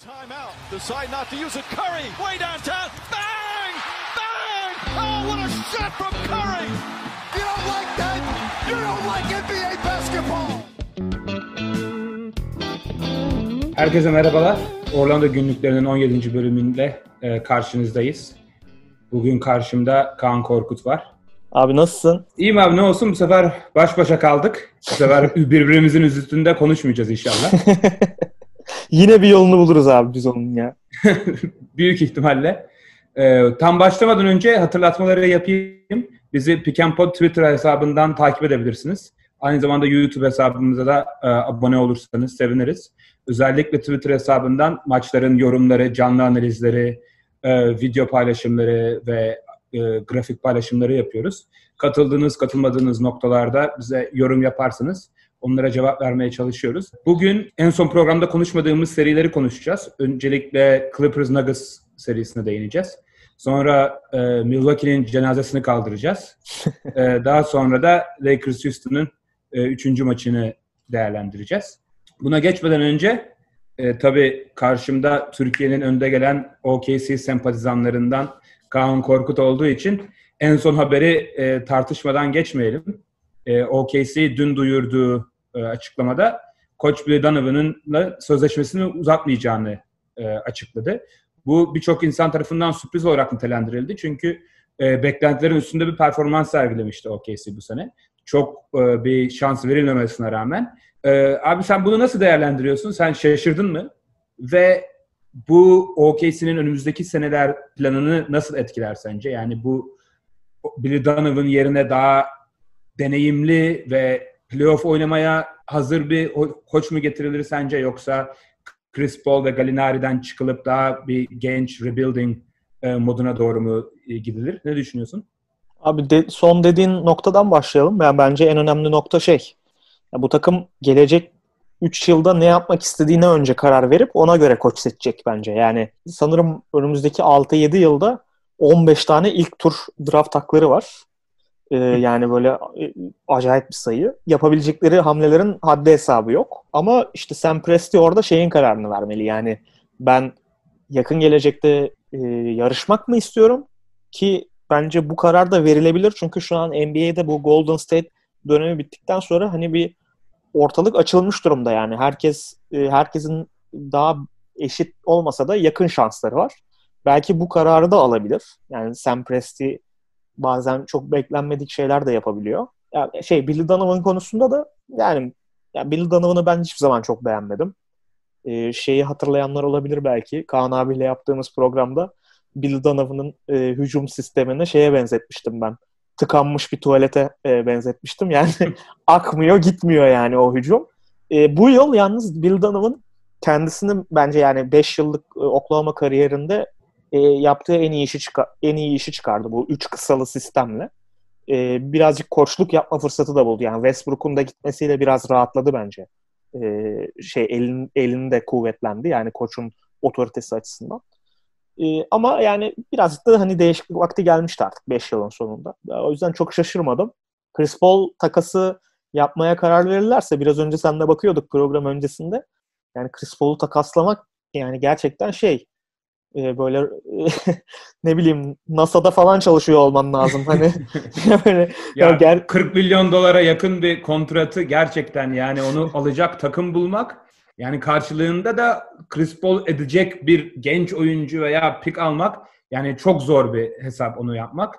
Timeout. Decide not to use it. Curry, way downtown. Bang! Bang! Oh, what a shot from Curry! You don't like that? You don't like NBA basketball. Herkese merhabalar. Orlando günlüklerinin 17. bölümünde e, karşınızdayız. Bugün karşımda Kaan Korkut var. Abi nasılsın? İyiyim abi ne olsun bu sefer baş başa kaldık. Bu sefer birbirimizin üstünde konuşmayacağız inşallah. Yine bir yolunu buluruz abi biz onun ya. Büyük ihtimalle. E, tam başlamadan önce hatırlatmaları yapayım. Bizi Pick and Pod Twitter hesabından takip edebilirsiniz. Aynı zamanda YouTube hesabımıza da e, abone olursanız seviniriz. Özellikle Twitter hesabından maçların yorumları, canlı analizleri, e, video paylaşımları ve e, grafik paylaşımları yapıyoruz. Katıldığınız, katılmadığınız noktalarda bize yorum yaparsınız. Onlara cevap vermeye çalışıyoruz. Bugün en son programda konuşmadığımız serileri konuşacağız. Öncelikle Clippers Nuggets serisine değineceğiz. Sonra e, Milwaukee'nin cenazesini kaldıracağız. e, daha sonra da Lakers Houston'ın e, üçüncü maçını değerlendireceğiz. Buna geçmeden önce e, tabii karşımda Türkiye'nin önde gelen OKC sempatizanlarından Kaan Korkut olduğu için en son haberi e, tartışmadan geçmeyelim. E, OKC dün duyurduğu e, açıklamada Koç Billy Donovan'ın sözleşmesini uzatmayacağını e, açıkladı. Bu birçok insan tarafından sürpriz olarak nitelendirildi. Çünkü e, beklentilerin üstünde bir performans sergilemişti OKC bu sene. Çok e, bir şans verilmemesine rağmen. Abi sen bunu nasıl değerlendiriyorsun? Sen şaşırdın mı? Ve bu OKC'nin önümüzdeki seneler planını nasıl etkiler sence? Yani bu Billy Donovan yerine daha deneyimli ve playoff oynamaya hazır bir koç mu getirilir sence yoksa Chris Paul ve Gallinari'den çıkılıp daha bir genç rebuilding e, moduna doğru mu e, gidilir? Ne düşünüyorsun? Abi de, son dediğin noktadan başlayalım. Yani bence en önemli nokta şey. Ya bu takım gelecek 3 yılda ne yapmak istediğine önce karar verip ona göre koç seçecek bence. Yani sanırım önümüzdeki 6-7 yılda 15 tane ilk tur draft hakları var. Ee, yani böyle e, acayip bir sayı. Yapabilecekleri hamlelerin haddi hesabı yok. Ama işte Sam Presti orada şeyin kararını vermeli. Yani ben yakın gelecekte e, yarışmak mı istiyorum? Ki bence bu karar da verilebilir. Çünkü şu an NBA'de bu Golden State dönemi bittikten sonra hani bir ortalık açılmış durumda yani. Herkes e, herkesin daha eşit olmasa da yakın şansları var. Belki bu kararı da alabilir. Yani Sam Presti bazen çok beklenmedik şeyler de yapabiliyor. Yani şey Billy Donovan konusunda da yani, yani Billy Donovan'ı ben hiçbir zaman çok beğenmedim. Ee, şeyi hatırlayanlar olabilir belki. Kaan abiyle yaptığımız programda Billy Donovan'ın e, hücum sistemini şeye benzetmiştim ben. Tıkanmış bir tuvalete e, benzetmiştim. Yani akmıyor, gitmiyor yani o hücum. E, bu yıl yalnız Bill Donovan kendisini bence yani 5 yıllık e, Oklahoma kariyerinde e, yaptığı en iyi işi en iyi işi çıkardı bu üç kısalı sistemle. E, birazcık koçluk yapma fırsatı da buldu. Yani Westbrook'un da gitmesiyle biraz rahatladı bence. E, şey elin elinde kuvvetlendi yani koçun otoritesi açısından. E, ama yani birazcık da hani değişiklik vakti gelmişti artık 5 yılın sonunda. O yüzden çok şaşırmadım. Chris Paul takası yapmaya karar verirlerse biraz önce sen de bakıyorduk program öncesinde. Yani Chris Paul'u takaslamak yani gerçekten şey e, böyle ne bileyim NASA'da falan çalışıyor olman lazım hani böyle ya, ger- 40 milyon dolara yakın bir kontratı gerçekten yani onu alacak takım bulmak yani karşılığında da Chris Paul edecek bir genç oyuncu veya pick almak yani çok zor bir hesap onu yapmak.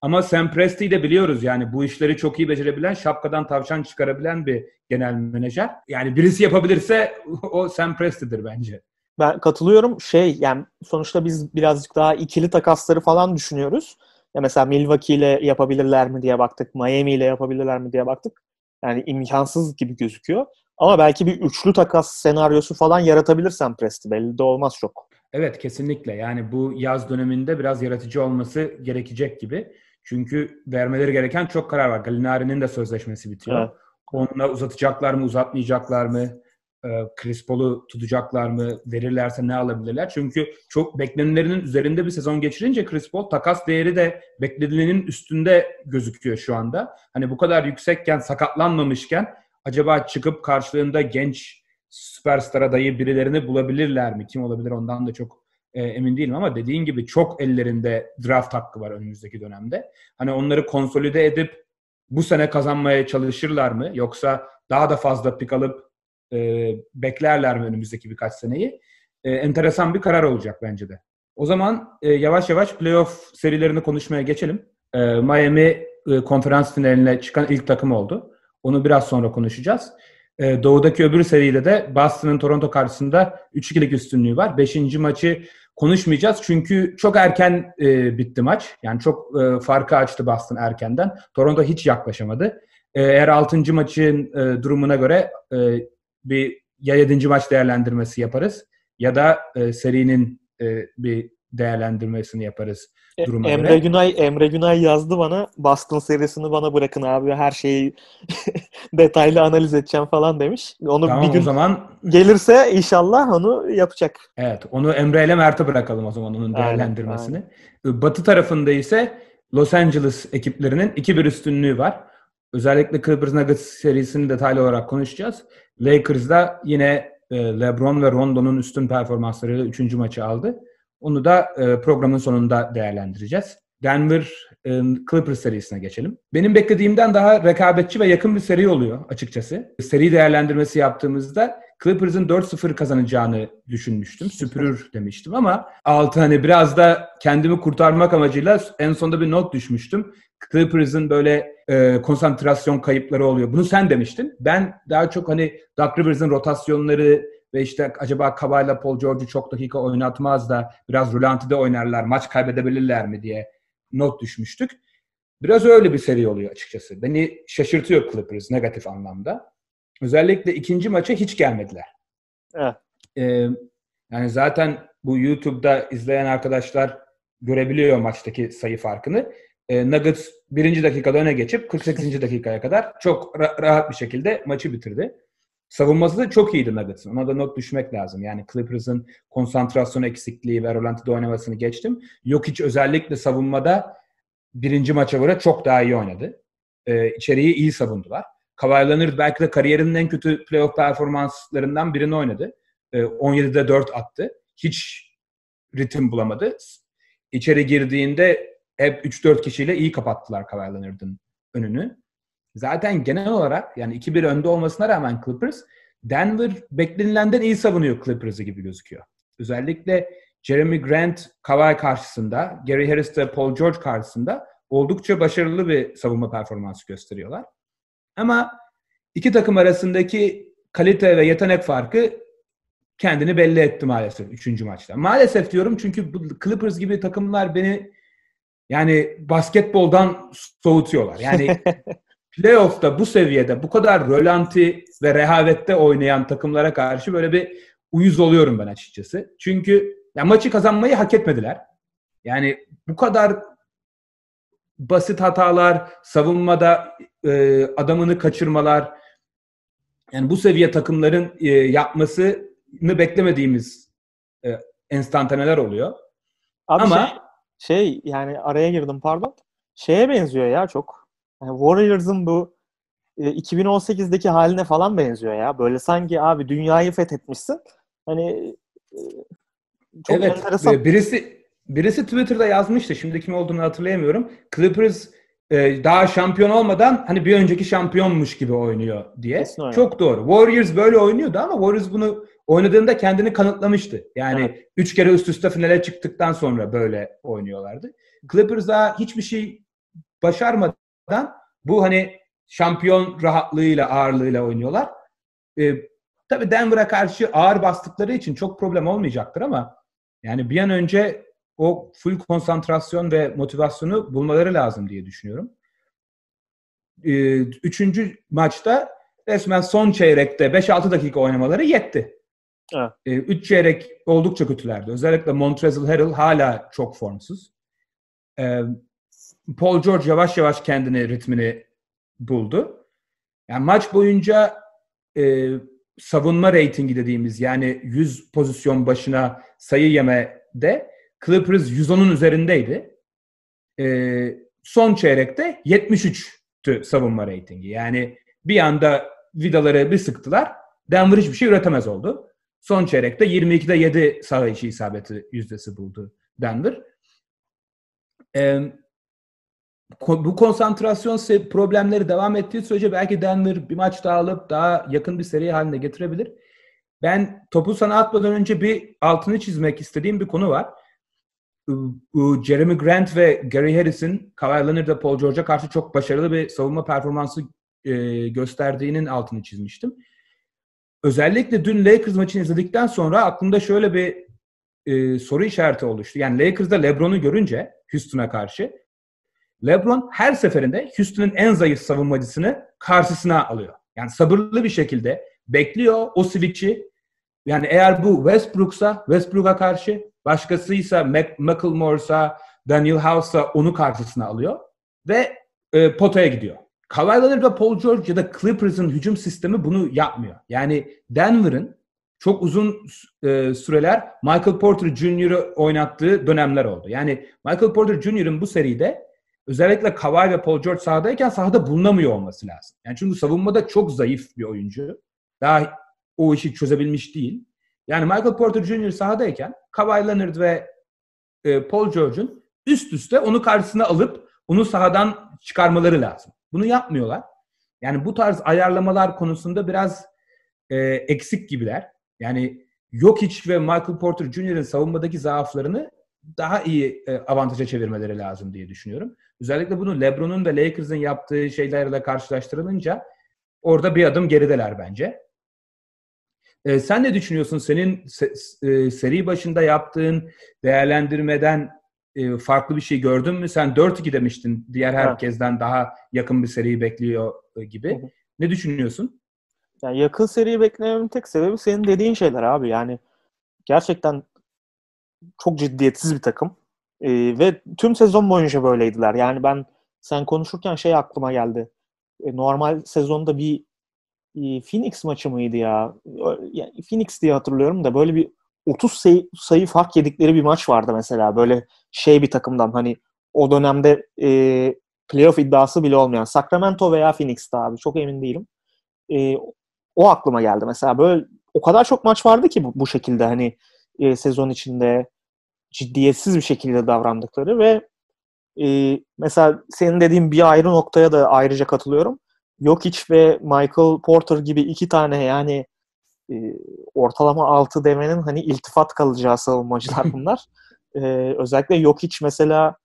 Ama Sam Presti'yi de biliyoruz yani bu işleri çok iyi becerebilen, şapkadan tavşan çıkarabilen bir genel menajer. Yani birisi yapabilirse o Sam Presti'dir bence. Ben katılıyorum. Şey yani sonuçta biz birazcık daha ikili takasları falan düşünüyoruz. Ya mesela Milwaukee ile yapabilirler mi diye baktık. Miami ile yapabilirler mi diye baktık. Yani imkansız gibi gözüküyor. Ama belki bir üçlü takas senaryosu falan yaratabilirsen Presti belli de olmaz çok. Evet kesinlikle. Yani bu yaz döneminde biraz yaratıcı olması gerekecek gibi. Çünkü vermeleri gereken çok karar var. Gallinari'nin de sözleşmesi bitiyor. Evet. Onunla uzatacaklar mı, uzatmayacaklar mı? Ee, Chris tutacaklar mı? Verirlerse ne alabilirler? Çünkü çok beklenenlerinin üzerinde bir sezon geçirince Chris takas değeri de beklenilenin üstünde gözüküyor şu anda. Hani bu kadar yüksekken, sakatlanmamışken acaba çıkıp karşılığında genç süperstar adayı birilerini bulabilirler mi? Kim olabilir ondan da çok e, emin değilim ama dediğin gibi çok ellerinde draft hakkı var önümüzdeki dönemde. Hani onları konsolide edip bu sene kazanmaya çalışırlar mı? Yoksa daha da fazla pik alıp e, beklerler mi önümüzdeki birkaç seneyi? E, enteresan bir karar olacak bence de. O zaman e, yavaş yavaş playoff serilerini konuşmaya geçelim. E, Miami e, konferans finaline çıkan ilk takım oldu. Onu biraz sonra konuşacağız. E, doğudaki öbür seride de Boston'ın Toronto karşısında 3-2'lik üstünlüğü var. Beşinci maçı konuşmayacağız çünkü çok erken e, bitti maç. Yani çok e, farkı açtı Boston erkenden. Toronto hiç yaklaşamadı. E, eğer altıncı maçın e, durumuna göre e, bir ya yedinci maç değerlendirmesi yaparız ya da e, serinin e, bir değerlendirmesini yaparız E, duruma Emre göre. Günay Emre Günay yazdı bana. Boston serisini bana bırakın abi. Her şeyi detaylı analiz edeceğim falan demiş. Onu Tamam bir o gün zaman gelirse inşallah onu yapacak. evet onu Emre ile Mert'e bırakalım o zaman onun Aynen, değerlendirmesini. Batı tarafında ise Los Angeles ekiplerinin 2-1 üstünlüğü var. Özellikle Clippers Nuggets serisini detaylı olarak konuşacağız. Lakers'da yine e, LeBron ve Rondo'nun üstün performanslarıyla 3. maçı aldı. Onu da e, programın sonunda değerlendireceğiz. Denver e, Clippers serisine geçelim. Benim beklediğimden daha rekabetçi ve yakın bir seri oluyor açıkçası. Seri değerlendirmesi yaptığımızda Clippers'ın 4-0 kazanacağını düşünmüştüm. Süpürür demiştim ama altı hani biraz da kendimi kurtarmak amacıyla en sonunda bir not düşmüştüm. Clippers'ın böyle e, konsantrasyon kayıpları oluyor. Bunu sen demiştin. Ben daha çok hani Doug Rivers'ın rotasyonları ve işte acaba Kawhi'la Paul George'u çok dakika oynatmaz da biraz rölantide oynarlar, maç kaybedebilirler mi diye not düşmüştük. Biraz öyle bir seri oluyor açıkçası. Beni şaşırtıyor Clippers negatif anlamda. Özellikle ikinci maça hiç gelmediler. Evet. Ee, yani zaten bu YouTube'da izleyen arkadaşlar görebiliyor maçtaki sayı farkını. Ee, Nuggets birinci dakikada öne geçip 48. dakikaya kadar çok ra- rahat bir şekilde maçı bitirdi. Savunması da çok iyiydi Nuggets'ın. Ona da not düşmek lazım. Yani Clippers'ın konsantrasyon eksikliği ve Rolanti'de oynamasını geçtim. Yok hiç özellikle savunmada birinci maça göre çok daha iyi oynadı. Ee, içeriği iyi savundular. Kawhi Leonard belki de kariyerinin en kötü playoff performanslarından birini oynadı. Ee, 17'de 4 attı. Hiç ritim bulamadı. İçeri girdiğinde hep 3-4 kişiyle iyi kapattılar Kawhi Leonard'ın önünü. Zaten genel olarak yani 2-1 önde olmasına rağmen Clippers Denver beklenilenden iyi savunuyor Clippers'ı gibi gözüküyor. Özellikle Jeremy Grant Kawhi karşısında, Gary Harris de Paul George karşısında oldukça başarılı bir savunma performansı gösteriyorlar. Ama iki takım arasındaki kalite ve yetenek farkı kendini belli etti maalesef 3. maçta. Maalesef diyorum çünkü Clippers gibi takımlar beni yani basketboldan soğutuyorlar. Yani playoff'ta bu seviyede bu kadar rölanti ve rehavette oynayan takımlara karşı böyle bir uyuz oluyorum ben açıkçası. Çünkü ya maçı kazanmayı hak etmediler. Yani bu kadar basit hatalar, savunmada e, adamını kaçırmalar, yani bu seviye takımların e, yapmasını beklemediğimiz e, enstantaneler oluyor. Abi Ama şey, şey yani araya girdim pardon. Şeye benziyor ya çok. Yani Warriors'ın bu e, 2018'deki haline falan benziyor ya. Böyle sanki abi dünyayı fethetmişsin. Hani e, çok evet, enteresan. e, birisi birisi Twitter'da yazmıştı. Şimdi kim olduğunu hatırlayamıyorum. Clippers e, daha şampiyon olmadan hani bir önceki şampiyonmuş gibi oynuyor diye. Kesin öyle. Çok doğru. Warriors böyle oynuyordu ama Warriors bunu oynadığında kendini kanıtlamıştı. Yani Evet. üç kere üst üste finale çıktıktan sonra böyle oynuyorlardı. Clippers daha hiçbir şey başarmadan bu hani şampiyon rahatlığıyla, ağırlığıyla oynuyorlar. Ee, tabii Denver'a karşı ağır bastıkları için çok problem olmayacaktır ama yani bir an önce o full konsantrasyon ve motivasyonu bulmaları lazım diye düşünüyorum. Ee, üçüncü maçta resmen son çeyrekte 5-6 dakika oynamaları yetti. Evet. Ee, üç çeyrek oldukça kötülerdi. Özellikle Montrezl Harrell hala çok formsuz. Ee, Paul George yavaş yavaş kendini ritmini buldu. Yani maç boyunca e, savunma reytingi dediğimiz yani 100 pozisyon başına sayı yemede Clippers 110'un üzerindeydi. E, son çeyrekte 73'tü savunma reytingi. Yani bir anda vidaları bir sıktılar. Denver hiçbir şey üretemez oldu. Son çeyrekte 22'de 7 saha içi isabeti yüzdesi buldu Denver. Ee, bu konsantrasyon problemleri devam ettiği sürece belki Denver bir maç daha alıp daha yakın bir seri haline getirebilir. Ben topu sana atmadan önce bir altını çizmek istediğim bir konu var. Jeremy Grant ve Gary Harris'in Kawhi Leonard ve Paul George'a karşı çok başarılı bir savunma performansı e, gösterdiğinin altını çizmiştim. Özellikle dün Lakers maçını izledikten sonra aklımda şöyle bir e, soru işareti oluştu. Yani Lakers'da LeBron'u görünce Houston'a karşı LeBron her seferinde Houston'ın en zayıf savunmacısını karşısına alıyor. Yani sabırlı bir şekilde bekliyor o switch'i. Yani eğer bu Westbrook'sa Westbrook'a karşı başkasıysa McLemore'sa Daniel House'sa onu karşısına alıyor ve e, potaya gidiyor. Kawhi Leonard ve Paul George ya da Clippers'ın hücum sistemi bunu yapmıyor. Yani Denver'ın çok uzun e, süreler Michael Porter Jr.'ı oynattığı dönemler oldu. Yani Michael Porter Jr.'ın bu seride özellikle Kawhi ve Paul George sahadayken sahada bulunamıyor olması lazım. Yani çünkü savunmada çok zayıf bir oyuncu. Daha o işi çözebilmiş değil. Yani Michael Porter Jr. sahadayken Kawhi Leonard ve e, Paul George'un üst üste onu karşısına alıp onu sahadan çıkarmaları lazım. Bunu yapmıyorlar. Yani bu tarz ayarlamalar konusunda biraz e, eksik gibiler. Yani Jokic ve Michael Porter Jr.'ın savunmadaki zaaflarını daha iyi e, avantaja çevirmeleri lazım diye düşünüyorum. Özellikle bunu LeBron'un ve Lakers'ın yaptığı şeylerle karşılaştırılınca orada bir adım gerideler bence. E, sen ne düşünüyorsun? Senin se, e, seri başında yaptığın değerlendirmeden e, farklı bir şey gördün mü? Sen 4-2 demiştin. Diğer herkesten daha yakın bir seriyi bekliyor e, gibi. Hı hı. Ne düşünüyorsun? Yani yakın seriyi beklememin tek sebebi senin dediğin şeyler abi. Yani gerçekten çok ciddiyetsiz bir takım. Ee, ve tüm sezon boyunca böyleydiler. Yani ben sen konuşurken şey aklıma geldi. E, normal sezonda bir e, Phoenix maçı mıydı ya? Yani Phoenix diye hatırlıyorum da böyle bir 30 sayı, sayı fark yedikleri bir maç vardı mesela. Böyle şey bir takımdan hani o dönemde e, playoff iddiası bile olmayan Sacramento veya Phoenix'ti abi. Çok emin değilim. E, o aklıma geldi. Mesela böyle o kadar çok maç vardı ki bu, bu şekilde hani e, sezon içinde ciddiyetsiz bir şekilde davrandıkları ve e, mesela senin dediğin bir ayrı noktaya da ayrıca katılıyorum. Jokic ve Michael Porter gibi iki tane yani e, ortalama altı demenin hani iltifat kalacağı savunmacılar bunlar. e, özellikle Jokic mesela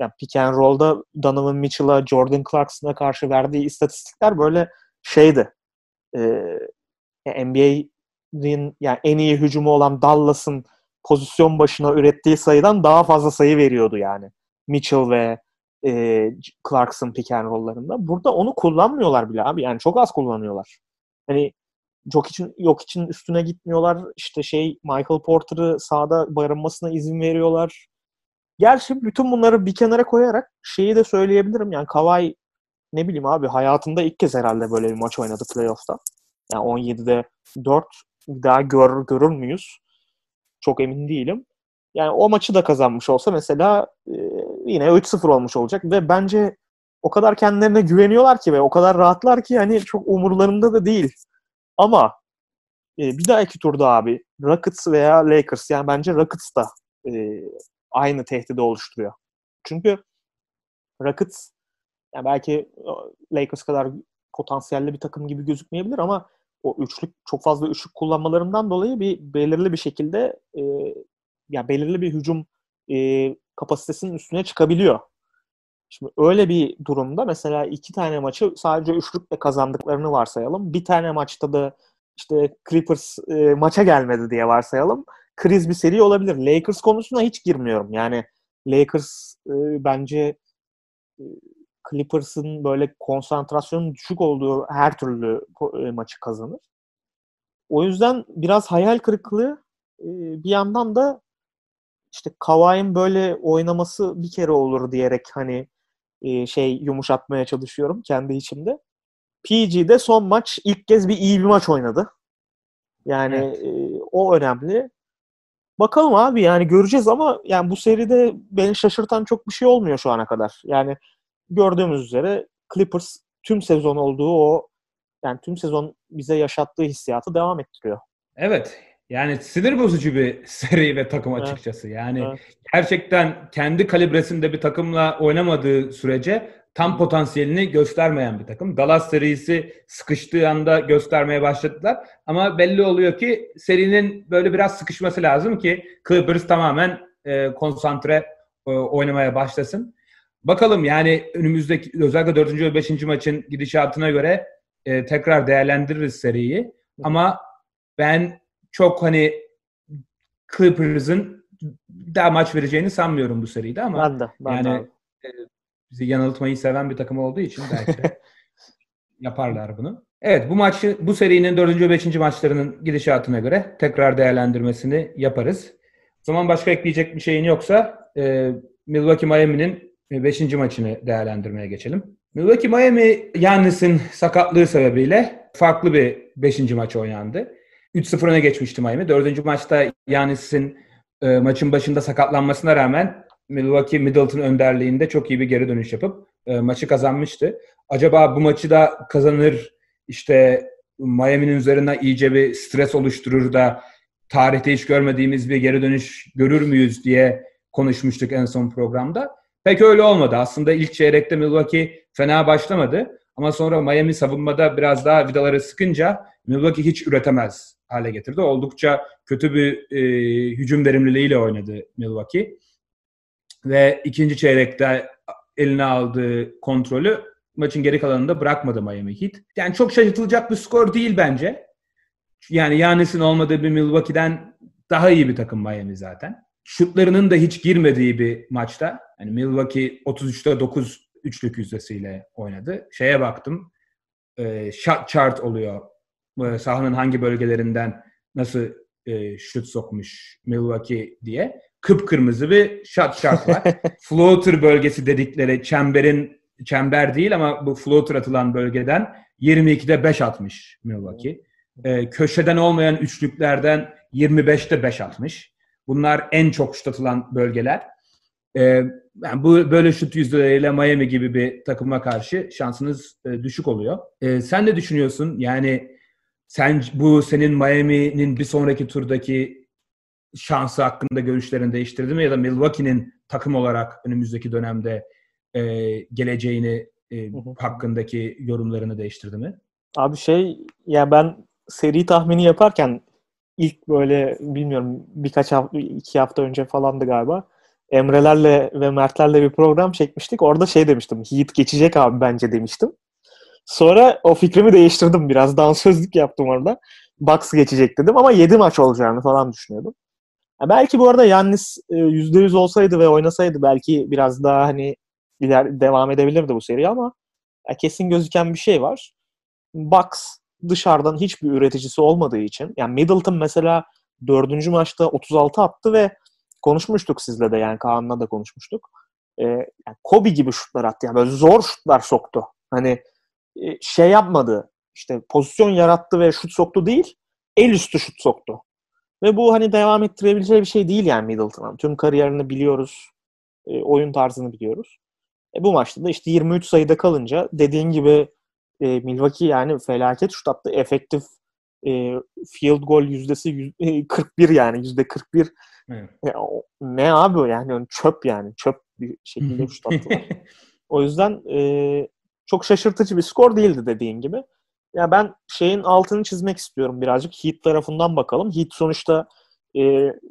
yani pick and roll'da Donovan Mitchell'a, Jordan Clarkson'a karşı verdiği istatistikler böyle şeydi. E, NBA'nin yani en iyi hücumu olan Dallas'ın pozisyon başına ürettiği sayıdan daha fazla sayı veriyordu yani. Mitchell ve e, Clarkson pick and roll'larında. Burada onu kullanmıyorlar bile abi. Yani çok az kullanıyorlar. Hani yok için yok için üstüne gitmiyorlar. İşte şey Michael Porter'ı sahada barınmasına izin veriyorlar. Gerçi bütün bunları bir kenara koyarak şeyi de söyleyebilirim. Yani Kawhi ne bileyim abi hayatında ilk kez herhalde böyle bir maç oynadı playoff'ta. Yani 17'de 4 daha gör, görür müyüz? Çok emin değilim. Yani o maçı da kazanmış olsa mesela e, yine 3-0 olmuş olacak ve bence o kadar kendilerine güveniyorlar ki ve o kadar rahatlar ki hani çok umurlarında da değil. Ama e, bir dahaki turda abi Rockets veya Lakers yani bence Rockets da e, aynı tehdidi oluşturuyor. Çünkü Rockets yani belki Lakers kadar potansiyelli bir takım gibi gözükmeyebilir ama o üçlük çok fazla üçlük kullanmalarından dolayı bir belirli bir şekilde e, yani belirli bir hücum e, kapasitesinin üstüne çıkabiliyor. Şimdi öyle bir durumda mesela iki tane maçı sadece üçlükle kazandıklarını varsayalım. Bir tane maçta da işte Clippers e, maça gelmedi diye varsayalım. Kriz bir seri olabilir. Lakers konusuna hiç girmiyorum. Yani Lakers e, bence e, Clippers'ın böyle konsantrasyonun düşük olduğu her türlü e, maçı kazanır. O yüzden biraz hayal kırıklığı e, bir yandan da işte Kawhi'nin böyle oynaması bir kere olur diyerek hani e, şey yumuşatmaya çalışıyorum kendi içimde. PG'de son maç ilk kez bir iyi bir maç oynadı. Yani evet. e, o önemli. Bakalım abi yani göreceğiz ama yani bu seride beni şaşırtan çok bir şey olmuyor şu ana kadar. Yani gördüğümüz üzere Clippers tüm sezon olduğu o yani tüm sezon bize yaşattığı hissiyatı devam ettiriyor. Evet. Yani sinir bozucu bir seri ve takım açıkçası. Yani evet. gerçekten kendi kalibresinde bir takımla oynamadığı sürece tam potansiyelini göstermeyen bir takım. Dallas serisi sıkıştığı anda göstermeye başladılar. Ama belli oluyor ki serinin böyle biraz sıkışması lazım ki Clippers tamamen e, konsantre e, oynamaya başlasın. Bakalım yani önümüzdeki özellikle 4. ve 5. maçın gidişatına göre e, tekrar değerlendiririz seriyi. Ama ben çok hani Clippers'ın daha maç vereceğini sanmıyorum bu seride ama ben de, ben yani de. E, bizi yanıltmayı seven bir takım olduğu için belki yaparlar bunu. Evet bu maçı bu serinin 4. ve 5. maçlarının gidişatına göre tekrar değerlendirmesini yaparız. O zaman başka ekleyecek bir şeyin yoksa e, Milwaukee Miami'nin 5. maçını değerlendirmeye geçelim. Milwaukee Miami Yannis'in sakatlığı sebebiyle farklı bir 5. maç oynandı. 3-0 öne geçmişti Miami. 4. maçta Yannis'in e, maçın başında sakatlanmasına rağmen Milwaukee Middleton önderliğinde çok iyi bir geri dönüş yapıp e, maçı kazanmıştı. Acaba bu maçı da kazanır işte Miami'nin üzerine iyice bir stres oluşturur da tarihte hiç görmediğimiz bir geri dönüş görür müyüz diye konuşmuştuk en son programda. Pek öyle olmadı. Aslında ilk çeyrekte Milwaukee fena başlamadı. Ama sonra Miami savunmada biraz daha vidaları sıkınca Milwaukee hiç üretemez hale getirdi. Oldukça kötü bir e, hücum verimliliğiyle oynadı Milwaukee. Ve ikinci çeyrekte eline aldığı kontrolü maçın geri kalanında bırakmadı Miami Heat. Yani çok şaşırtılacak bir skor değil bence. Yani Yanis'in olmadığı bir Milwaukee'den daha iyi bir takım Miami zaten. Şutlarının da hiç girmediği bir maçta. Yani Milwaukee 33'te 9 üçlük yüzdesiyle oynadı. Şeye baktım. E, shot chart oluyor. E, sahanın hangi bölgelerinden nasıl e, şut sokmuş Milwaukee diye. Kıpkırmızı bir shot chart var. floater bölgesi dedikleri çemberin çember değil ama bu floater atılan bölgeden 22'de 5 atmış Milwaukee. E, köşeden olmayan üçlüklerden 25'te 5 atmış. Bunlar en çok şut atılan bölgeler. E, yani bu böyle şut yüzdeleriyle Miami gibi bir takıma karşı şansınız e, düşük oluyor. E, sen ne düşünüyorsun? Yani sen bu senin Miami'nin bir sonraki turdaki şansı hakkında görüşlerini değiştirdi mi ya da Milwaukee'nin takım olarak önümüzdeki dönemde e, geleceğini e, hakkındaki yorumlarını değiştirdi mi? Abi şey ya ben seri tahmini yaparken ilk böyle bilmiyorum birkaç hafta iki hafta önce falandı galiba Emrelerle ve Mertlerle bir program çekmiştik. Orada şey demiştim. Heat geçecek abi bence demiştim. Sonra o fikrimi değiştirdim biraz. Dansözlük yaptım orada. Bucks geçecek dedim ama 7 maç olacağını falan düşünüyordum. Ya belki bu arada Yannis %100 e, olsaydı ve oynasaydı belki biraz daha hani iler devam edebilirdi bu seri ama ya kesin gözüken bir şey var. Bucks dışarıdan hiçbir üreticisi olmadığı için yani Middleton mesela dördüncü maçta 36 attı ve konuşmuştuk sizle de yani Kaan'la da konuşmuştuk. Ee, yani Kobe gibi şutlar attı. Yani böyle zor şutlar soktu. Hani e, şey yapmadı. İşte pozisyon yarattı ve şut soktu değil. El üstü şut soktu. Ve bu hani devam ettirebileceği bir şey değil yani Middleton'ın. Tüm kariyerini biliyoruz. E, oyun tarzını biliyoruz. E, bu maçta da işte 23 sayıda kalınca dediğin gibi e, Milwaukee yani felaket şut attı. Efektif e, field goal yüzdesi 41 yani yüzde 41 Evet. Ya, ne abi o yani çöp yani çöp bir şekilde şut attılar. o yüzden e, çok şaşırtıcı bir skor değildi dediğin gibi. Ya ben şeyin altını çizmek istiyorum birazcık. Heat tarafından bakalım. Heat sonuçta e,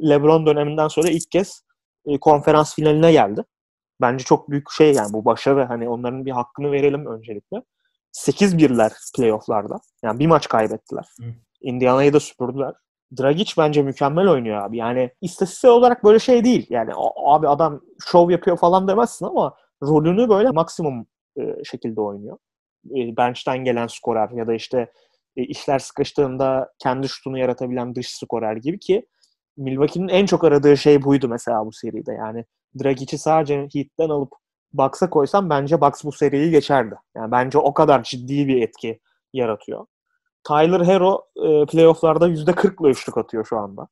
LeBron döneminden sonra ilk kez e, konferans finaline geldi. Bence çok büyük şey yani bu başarı. Hani onların bir hakkını verelim öncelikle. 8-1'ler playofflarda. Yani bir maç kaybettiler. Hı. Indiana'yı da süpürdüler. Dragic bence mükemmel oynuyor abi. Yani istatistiksel olarak böyle şey değil. Yani abi adam şov yapıyor falan demezsin ama rolünü böyle maksimum e, şekilde oynuyor. E, bench'ten gelen skorer ya da işte e, işler sıkıştığında kendi şutunu yaratabilen dış skorer gibi ki Milwaukee'nin en çok aradığı şey buydu mesela bu seride. Yani Dragic'i sadece Heat'ten alıp Bucks'a koysam bence Bucks bu seriyi geçerdi. Yani bence o kadar ciddi bir etki yaratıyor. Tyler Hero e, playofflarda %40'la üçlük atıyor şu anda.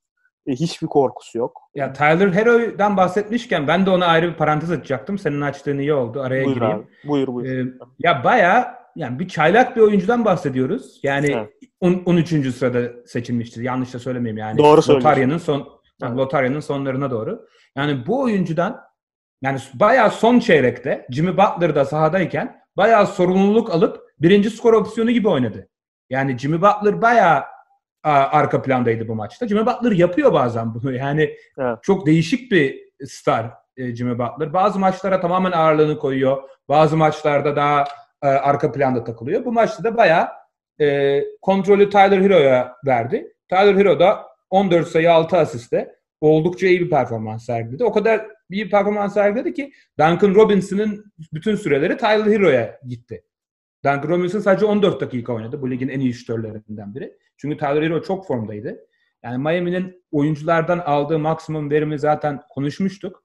E, hiçbir korkusu yok. Ya Tyler Hero'dan bahsetmişken ben de ona ayrı bir parantez açacaktım. Senin açtığın iyi oldu. Araya buyur gireyim. Abi. Buyur buyur. Ee, ya baya yani bir çaylak bir oyuncudan bahsediyoruz. Yani Evet. on- 13. sırada seçilmiştir. Yanlış da söylemeyeyim yani. Doğru. Lotarya'nın son Evet. Lotarya'nın sonlarına doğru. Yani bu oyuncudan yani bayağı son çeyrekte Jimmy Butler da sahadayken bayağı sorumluluk alıp birinci skor opsiyonu gibi oynadı. Yani Jimmy Butler bayağı a, arka plandaydı bu maçta. Jimmy Butler yapıyor bazen bunu. Yani Evet. çok değişik bir star e, Jimmy Butler. Bazı maçlara tamamen ağırlığını koyuyor. Bazı maçlarda daha e, arka planda takılıyor. Bu maçta da bayağı e, kontrolü Tyler Hero'ya verdi. Tyler Hero da 14 sayı 6 asiste oldukça iyi bir performans sergiledi. O kadar iyi bir performans sergiledi ki Duncan Robinson'ın bütün süreleri Tyler Hero'ya gitti. Duncan Robinson sadece 14 dakika oynadı. Bu ligin en iyi şütörlerinden biri. Çünkü Tyler çok formdaydı. Yani Miami'nin oyunculardan aldığı maksimum verimi zaten konuşmuştuk.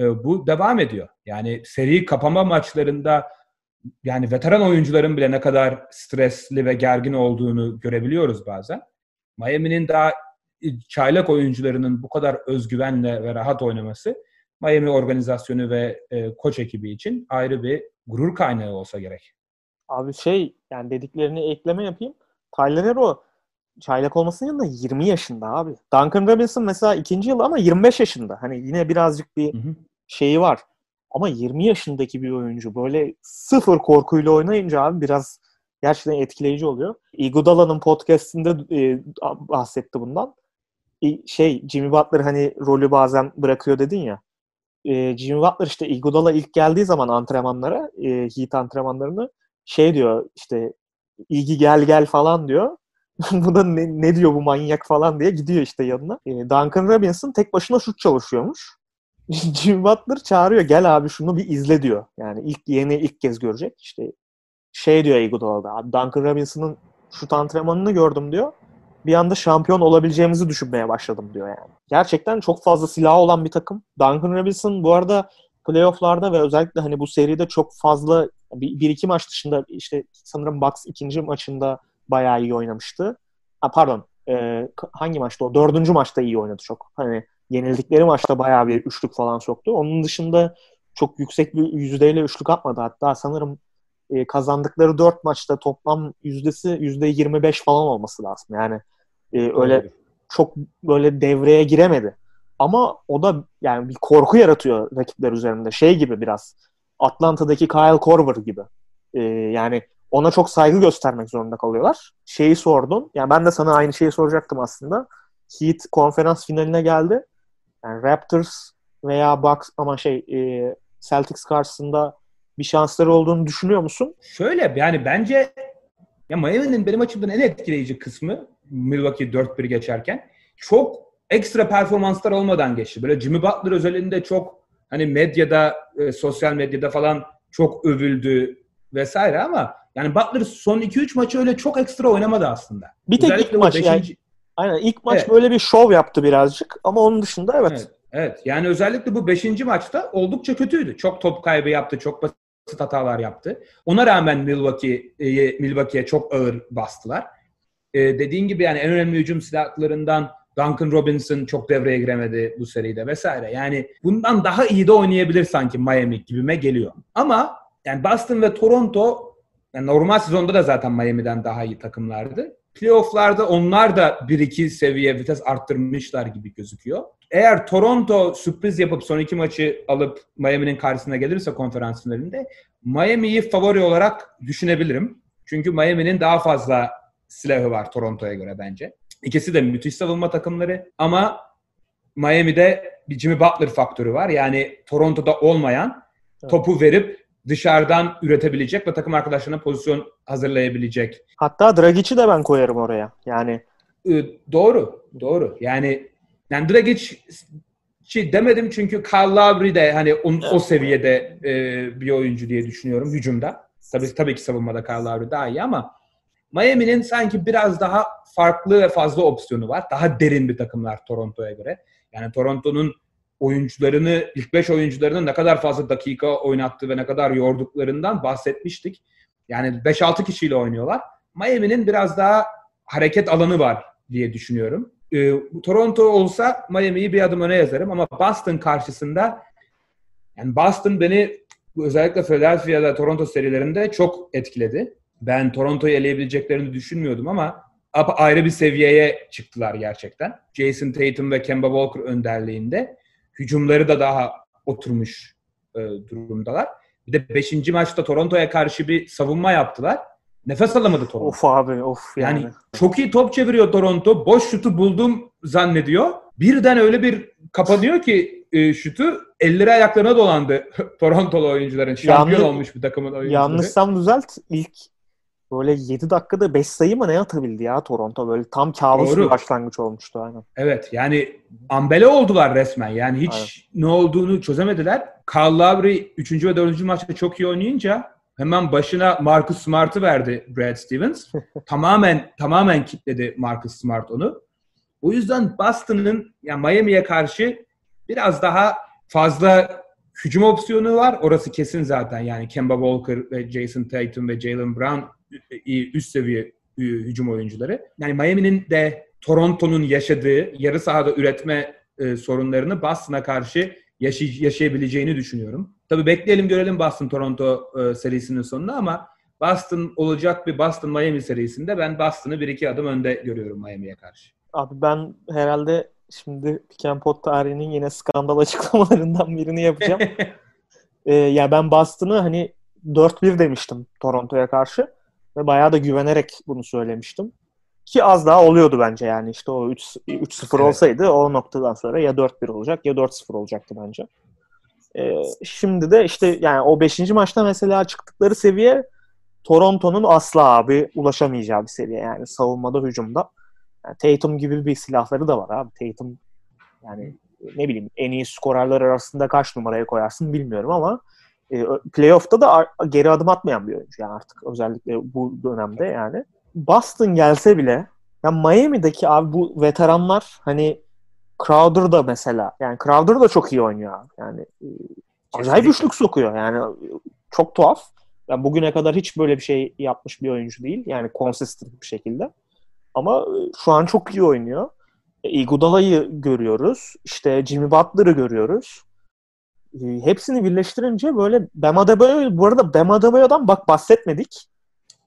Ee, bu devam ediyor. Yani seri kapama maçlarında yani veteran oyuncuların bile ne kadar stresli ve gergin olduğunu görebiliyoruz bazen. Miami'nin daha çaylak oyuncularının bu kadar özgüvenle ve rahat oynaması Miami organizasyonu ve e, koç ekibi için ayrı bir gurur kaynağı olsa gerek. Abi şey yani dediklerini ekleme yapayım. Tyler Hero çaylak olmasının yanında 20 yaşında abi. Duncan Robinson mesela ikinci yıl ama 25 yaşında. Hani yine birazcık bir Hı hı. şeyi var. Ama 20 yaşındaki bir oyuncu böyle sıfır korkuyla oynayınca abi biraz gerçekten etkileyici oluyor. Iguodala'nın podcastinde e, bahsetti bundan. E, şey Jimmy Butler hani rolü bazen bırakıyor dedin ya. E, Jimmy Butler işte Iguodala ilk geldiği zaman antrenmanlara, e, Heat antrenmanlarını şey diyor işte İgi gel gel falan diyor. bu da ne, ne diyor bu manyak falan diye gidiyor işte yanına. E, Duncan Robinson tek başına şut çalışıyormuş. Jimmy Butler çağırıyor gel abi şunu bir izle diyor. Yani ilk yeni ilk kez görecek. İşte şey diyor Iguodala'da abi Duncan Robinson'ın şut antrenmanını gördüm diyor. Bir anda şampiyon olabileceğimizi düşünmeye başladım diyor yani. Gerçekten çok fazla silahı olan bir takım. Duncan Robinson bu arada playofflarda ve özellikle hani bu seride çok fazla bir, bir iki maç dışında işte sanırım Bucks ikinci maçında bayağı iyi oynamıştı. Ha, pardon e, hangi maçta o? Dördüncü maçta iyi oynadı çok. Hani yenildikleri maçta bayağı bir üçlük falan soktu. Onun dışında çok yüksek bir yüzdeyle üçlük atmadı. Hatta sanırım e, kazandıkları dört maçta toplam yüzdesi yüzde 25 falan olması lazım. Yani e, öyle çok böyle devreye giremedi. Ama o da yani bir korku yaratıyor rakipler üzerinde. Şey gibi biraz. Atlanta'daki Kyle Korver gibi. E, yani ona çok saygı göstermek zorunda kalıyorlar. Şeyi sordun. Yani ben de sana aynı şeyi soracaktım aslında. Heat konferans finaline geldi. Yani Raptors veya Bucks ama şey e, Celtics karşısında bir şansları olduğunu düşünüyor musun? Şöyle yani bence ya Miami'nin benim açımdan en etkileyici kısmı Milwaukee 4-1 geçerken çok ekstra performanslar olmadan geçti. Böyle Jimmy Butler özelinde çok hani medyada, e, sosyal medyada falan çok övüldü vesaire ama yani Butler son 2-3 maçı öyle çok ekstra oynamadı aslında. Bir tek Özellikle ilk maç yani beşinci- aynen ilk maç Evet. böyle bir şov yaptı birazcık ama onun dışında evet. Evet, evet. Yani özellikle bu 5. maçta oldukça kötüydü. Çok top kaybı yaptı, çok basit hatalar yaptı. Ona rağmen Milwaukee e, Milwaukee'ye çok ağır bastılar. E, dediğin gibi yani en önemli hücum silahlarından Duncan Robinson çok devreye giremedi bu seride vesaire. Yani bundan daha iyi de oynayabilir sanki Miami gibime geliyor. Ama yani Boston ve Toronto yani normal sezonda da zaten Miami'den daha iyi takımlardı. Playoff'larda onlar da 1-2 seviye vites arttırmışlar gibi gözüküyor. Eğer Toronto sürpriz yapıp son iki maçı alıp Miami'nin karşısına gelirse konferans finalinde Miami'yi favori olarak düşünebilirim. Çünkü Miami'nin daha fazla silahı var Toronto'ya göre bence. İkisi de müthiş savunma takımları ama Miami'de bir Jimmy Butler faktörü var. Yani Toronto'da olmayan topu verip dışarıdan üretebilecek ve takım arkadaşlarına pozisyon hazırlayabilecek. Hatta Dragic'i de ben koyarım oraya. Yani Ee, doğru, doğru. Yani yani Dragic şey demedim çünkü Kyle Lowry de hani on, o seviyede e, bir oyuncu diye düşünüyorum hücumda. Tabii tabii ki savunmada Kyle Lowry daha iyi ama Miami'nin sanki biraz daha farklı ve fazla opsiyonu var. Daha derin bir takımlar Toronto'ya göre. Yani Toronto'nun oyuncularını, ilk 5 oyuncularının ne kadar fazla dakika oynattı ve ne kadar yorduklarından bahsetmiştik. Yani 5-6 kişiyle oynuyorlar. Miami'nin biraz daha hareket alanı var diye düşünüyorum. Ee, Toronto olsa Miami'yi bir adım öne yazarım ama Boston karşısında yani Boston beni özellikle Philadelphia'da Toronto serilerinde çok etkiledi. Ben Toronto'yu eleyebileceklerini düşünmüyordum ama ayrı bir seviyeye çıktılar gerçekten. Jason Tatum ve Kemba Walker önderliğinde. Hücumları da daha oturmuş e, durumdalar. Bir de 5. maçta Toronto'ya karşı bir savunma yaptılar. Nefes alamadı Toronto. Of abi of yani. Yani çok iyi top çeviriyor Toronto. Boş şutu buldum zannediyor. Birden öyle bir kapanıyor ki e, şutu elleri ayaklarına dolandı Torontolu oyuncuların. Şampiyon Yanlış- olmuş bir takımın oyuncuları. Yanlışsam düzelt ilk böyle 7 dakikada 5 sayı mı ne atabildi ya Toronto böyle tam kabus Doğru. bir başlangıç olmuştu aynen. Evet yani ambele oldular resmen. Yani hiç ne olduğunu çözemediler. Kyle Lowry 3. ve 4. maçta çok iyi oynayınca hemen başına Marcus Smart'ı verdi Brad Stevens. tamamen tamamen kitledi Marcus Smart onu. O yüzden Boston'ın yani Miami'ye karşı biraz daha fazla hücum opsiyonu var. Orası kesin zaten. Yani Kemba Walker ve Jason Tatum ve Jalen Brown üst seviye e, hücum oyuncuları. Yani Miami'nin de Toronto'nun yaşadığı yarı sahada üretme e, sorunlarını Boston'a karşı yaşay- yaşayabileceğini düşünüyorum. Tabii bekleyelim görelim Boston Toronto e, serisinin sonunu ama Boston olacak bir Boston Miami serisinde ben Boston'ı bir iki adım önde görüyorum Miami'ye karşı. Abi ben herhalde şimdi Pick and Pot tarihinin yine skandal açıklamalarından birini yapacağım. Ee, ya ben Boston'ı hani 4-1 demiştim Toronto'ya karşı ve bayağı da güvenerek bunu söylemiştim. Ki az daha oluyordu bence yani işte o 3 3-0 Evet. olsaydı o noktadan sonra ya 4-1 olacak ya 4-0 olacaktı bence. Ee, şimdi de işte yani o 5. maçta mesela çıktıkları seviye Toronto'nun asla abi ulaşamayacağı bir seviye yani savunmada hücumda. Yani Tatum gibi bir silahları da var abi. Tatum yani ne bileyim en iyi skorerler arasında kaç numaraya koyarsın bilmiyorum ama e, playoff'ta da geri adım atmayan bir oyuncu yani artık özellikle bu dönemde yani. Boston gelse bile ya Miami'deki abi bu veteranlar hani Crowder da mesela yani Crowder da çok iyi oynuyor abi. Yani e, acayip Kesinlikle. üçlük sokuyor yani çok tuhaf. Yani bugüne kadar hiç böyle bir şey yapmış bir oyuncu değil. Yani consistent bir şekilde. Ama e, şu an çok iyi oynuyor. E, Iguodala'yı görüyoruz. İşte Jimmy Butler'ı görüyoruz. E, hepsini birleştirince böyle Bam Adebayo, bu arada Bam Adebayo'dan bak bahsetmedik.